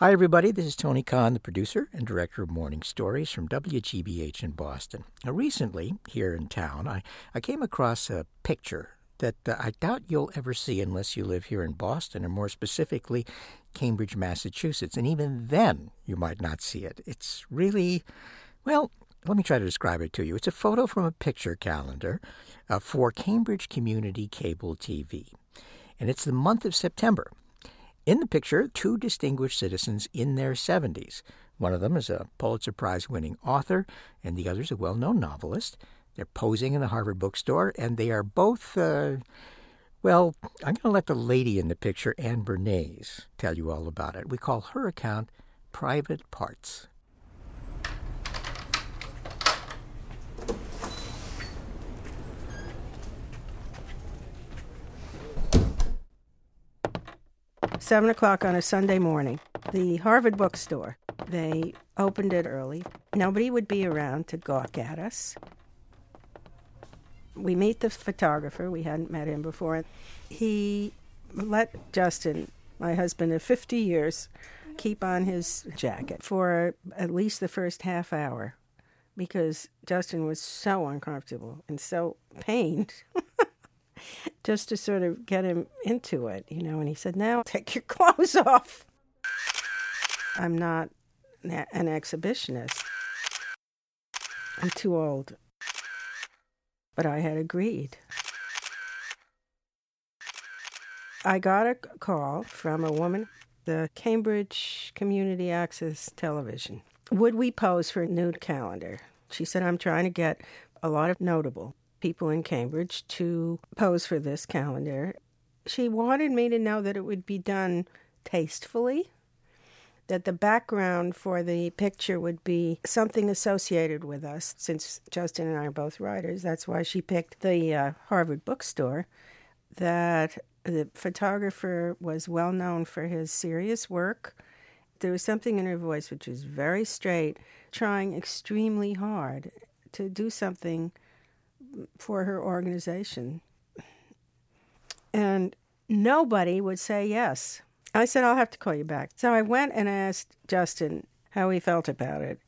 Hi, everybody. This is Tony Kahn, the producer and director of Morning Stories from WGBH in Boston. Now, recently, here in town, I, I came across a picture that uh, I doubt you'll ever see unless you live here in Boston, or more specifically, Cambridge, Massachusetts. And even then, you might not see it. It's really, well, let me try to describe it to you. It's a photo from a picture calendar uh, for Cambridge Community Cable TV. And it's the month of September. In the picture, two distinguished citizens in their 70s. One of them is a Pulitzer Prize winning author, and the other is a well known novelist. They're posing in the Harvard bookstore, and they are both, uh, well, I'm going to let the lady in the picture, Anne Bernays, tell you all about it. We call her account Private Parts. Seven o'clock on a Sunday morning. The Harvard bookstore. They opened it early. Nobody would be around to gawk at us. We meet the photographer. We hadn't met him before. He let Justin, my husband of 50 years, keep on his jacket for at least the first half hour because Justin was so uncomfortable and so pained. just to sort of get him into it, you know. And he said, Now take your clothes off. I'm not an exhibitionist. I'm too old. But I had agreed. I got a call from a woman, the Cambridge Community Access Television. Would we pose for a nude calendar? She said, I'm trying to get a lot of notable people in Cambridge to pose for this calendar. She wanted me to know that it would be done tastefully, that the background for the picture would be something associated with us, since Justin and I are both writers. That's why she picked the uh, Harvard bookstore, that the photographer was well known for his serious work. There was something in her voice which was very straight, trying extremely hard to do something for her organization. And nobody would say yes. I said, I'll have to call you back. So I went and asked Justin how he felt about it.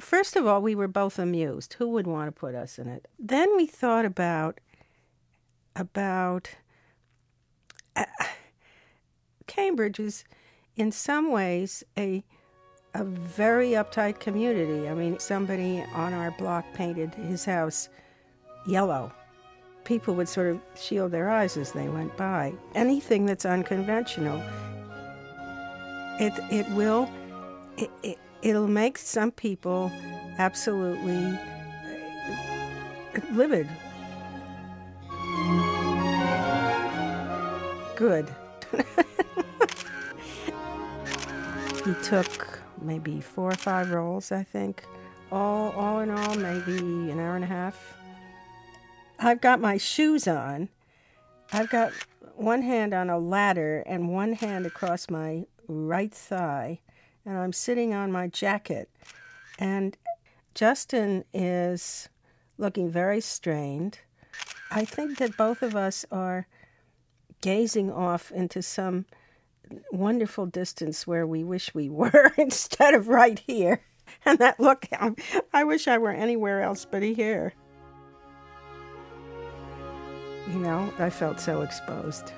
First of all, we were both amused. Who would want to put us in it? Then we thought about about uh, Cambridge is in some ways a a very uptight community. I mean, somebody on our block painted his house yellow. People would sort of shield their eyes as they went by. Anything that's unconventional, it it will it, it it'll make some people absolutely uh, livid. Good. he took maybe four or five rolls, I think. All all in all, maybe an hour and a half. I've got my shoes on. I've got one hand on a ladder and one hand across my right thigh, and I'm sitting on my jacket. And Justin is looking very strained. I think that both of us are gazing off into some wonderful distance where we wish we were instead of right here. And that look, I wish I were anywhere else but here. You know, I felt so exposed.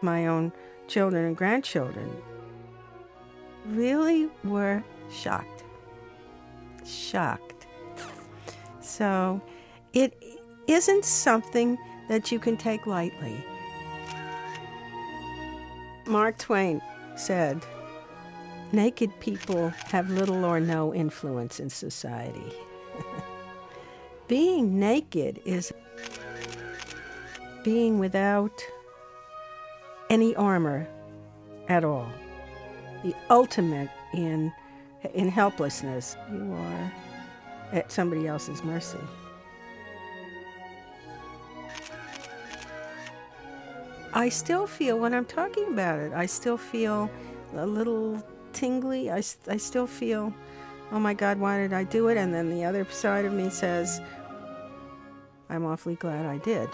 My own children and grandchildren really were shocked. Shocked. So it isn't something that you can take lightly. Mark Twain said, Naked people have little or no influence in society. being naked is being without any armor at all. The ultimate in in helplessness. You are at somebody else's mercy. I still feel when I'm talking about it, I still feel a little tingly. I, I still feel, oh my God, why did I do it? And then the other side of me says, I'm awfully glad I did.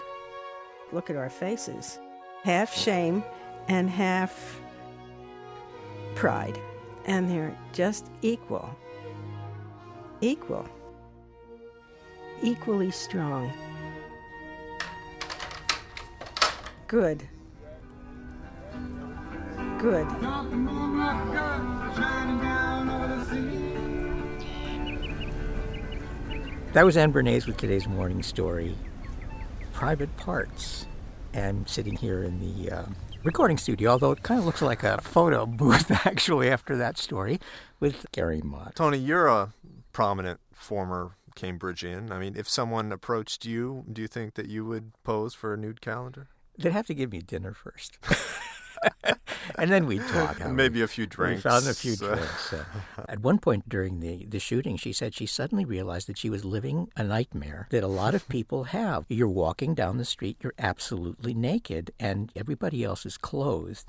Look at our faces half shame and half pride, and they're just equal. Equal. Equally strong. Good. Good. That was Anne Bernays with today's morning story, Private Parts. And sitting here in the uh, recording studio, although it kind of looks like a photo booth actually after that story, with Gary Mott. Tony, you're a prominent former Cambridgian. I mean, if someone approached you, do you think that you would pose for a nude calendar? They'd have to give me dinner first. and then we'd talk. Maybe a few drinks. We found a few drinks. Uh, at one point during the, the shooting, she said she suddenly realized that she was living a nightmare that a lot of people have. You're walking down the street, you're absolutely naked, and everybody else is clothed.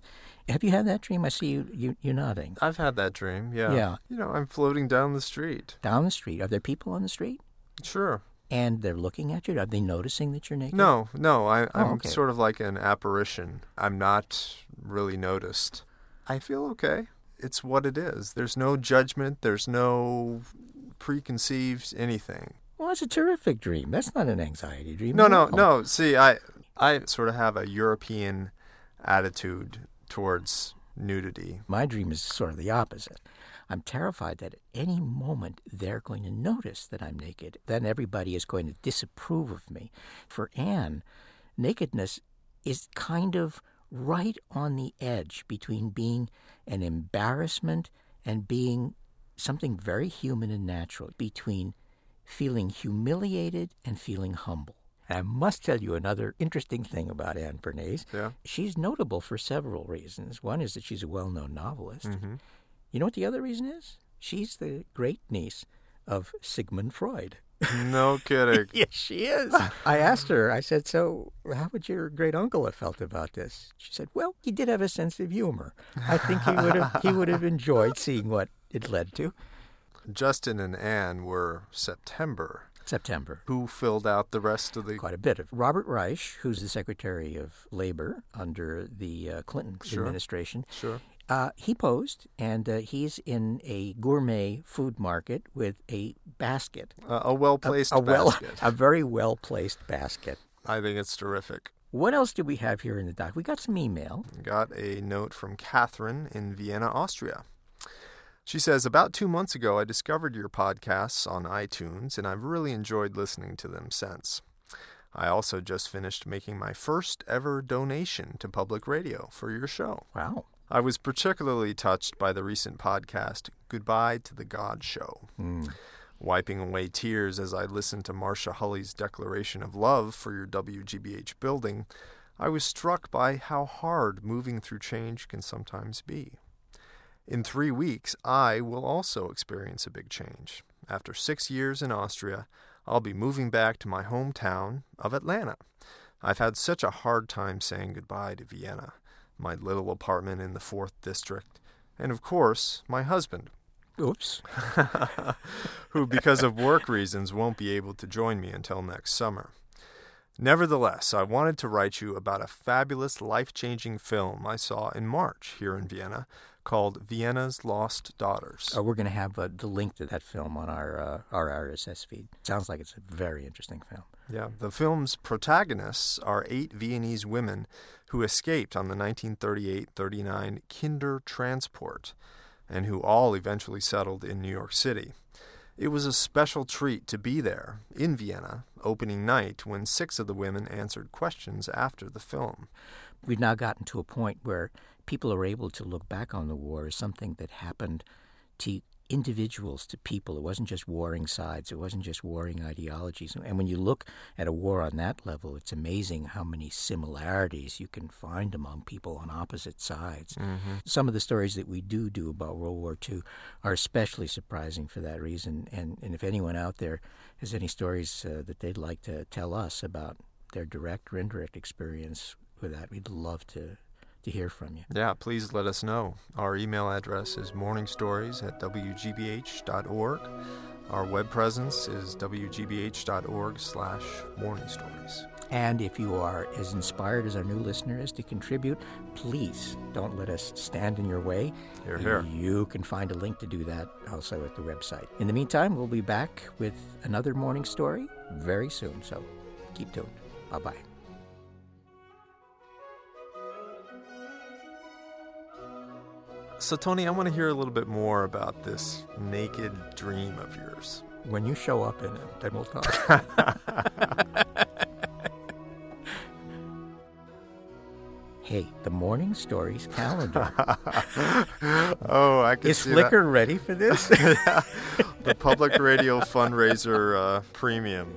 Have you had that dream? I see you, you you nodding. I've had that dream. Yeah. Yeah. You know, I'm floating down the street. Down the street, are there people on the street? Sure. And they're looking at you. Are they noticing that you're naked? No, no. I, oh, I'm Oh, okay. sort of like an apparition. I'm not really noticed. I feel okay. It's what it is. There's no judgment. There's no preconceived anything. Well, it's a terrific dream. That's not an anxiety dream. No, no, no. See, I I sort of have a European attitude towards nudity. My dream is sort of the opposite. I'm terrified that at any moment they're going to notice that I'm naked. Then everybody is going to disapprove of me. For Anne, nakedness is kind of right on the edge between being an embarrassment and being something very human and natural, between feeling humiliated and feeling humble. And I must tell you another interesting thing about Anne Bernays. Yeah. She's notable for several reasons. One is that she's a well known novelist. Mm-hmm. You know what the other reason is? She's the great niece of Sigmund Freud. No kidding. yes, she is. I asked her, I said, So, how would your great uncle have felt about this? She said, Well, he did have a sense of humor. I think he would have, he would have enjoyed seeing what it led to. Justin and Anne were September. September. Who filled out the rest of the? Quite a bit of Robert Reich, who's the Secretary of Labor under the uh, Clinton Sure. administration. Sure. Uh, he posed, and uh, he's in a gourmet food market with a basket, a well placed a well, basket. a very well placed basket. I think it's terrific. What else do we have here in the doc? We got some email. Got a note from Catherine in Vienna, Austria. She says, About two months ago, I discovered your podcasts on iTunes, and I've really enjoyed listening to them since. I also just finished making my first ever donation to public radio for your show. Wow. I was particularly touched by the recent podcast, Goodbye to the God Show. Hmm. Wiping away tears as I listened to Marcia Hulley's declaration of love for your WGBH building, I was struck by how hard moving through change can sometimes be. In three weeks, I will also experience a big change. After six years in Austria, I'll be moving back to my hometown of Atlanta. I've had such a hard time saying goodbye to Vienna, my little apartment in the 4th District, and of course, my husband, Oops. who, because of work reasons, won't be able to join me until next summer. Nevertheless, I wanted to write you about a fabulous life changing film I saw in March here in Vienna called Vienna's Lost Daughters. Uh, we're going to have uh, the link to that film on our uh, our RSS feed. Sounds like it's a very interesting film. Yeah, the film's protagonists are eight Viennese women who escaped on the 1938 39 Kinder transport and who all eventually settled in New York City. It was a special treat to be there, in Vienna, opening night, when six of the women answered questions after the film. We've now gotten to a point where people are able to look back on the war as something that happened to individuals, to people. It wasn't just warring sides, it wasn't just warring ideologies. And when you look at a war on that level, it's amazing how many similarities you can find among people on opposite sides. Some of the stories that we do do about World War II are especially surprising for that reason. And, and if anyone out there has any stories uh, that they'd like to tell us about their direct or indirect experience with that, we'd love to, to hear from you. Yeah, please let us know. Our email address is morningstories at wgbh.org. Our web presence is wgbh.org slash morning stories. And if you are as inspired as our new listener is to contribute, please don't let us stand in your way. Here, here. You can find a link to do that also at the website. In the meantime, we'll be back with another morning story very soon, so keep tuned. Bye bye. So, Tony, I want to hear a little bit more about this naked dream of yours. When you show up in it, then we'll talk. hey, the morning stories calendar. oh, I can Is Flickr ready for this? that. the public radio fundraiser uh, premium.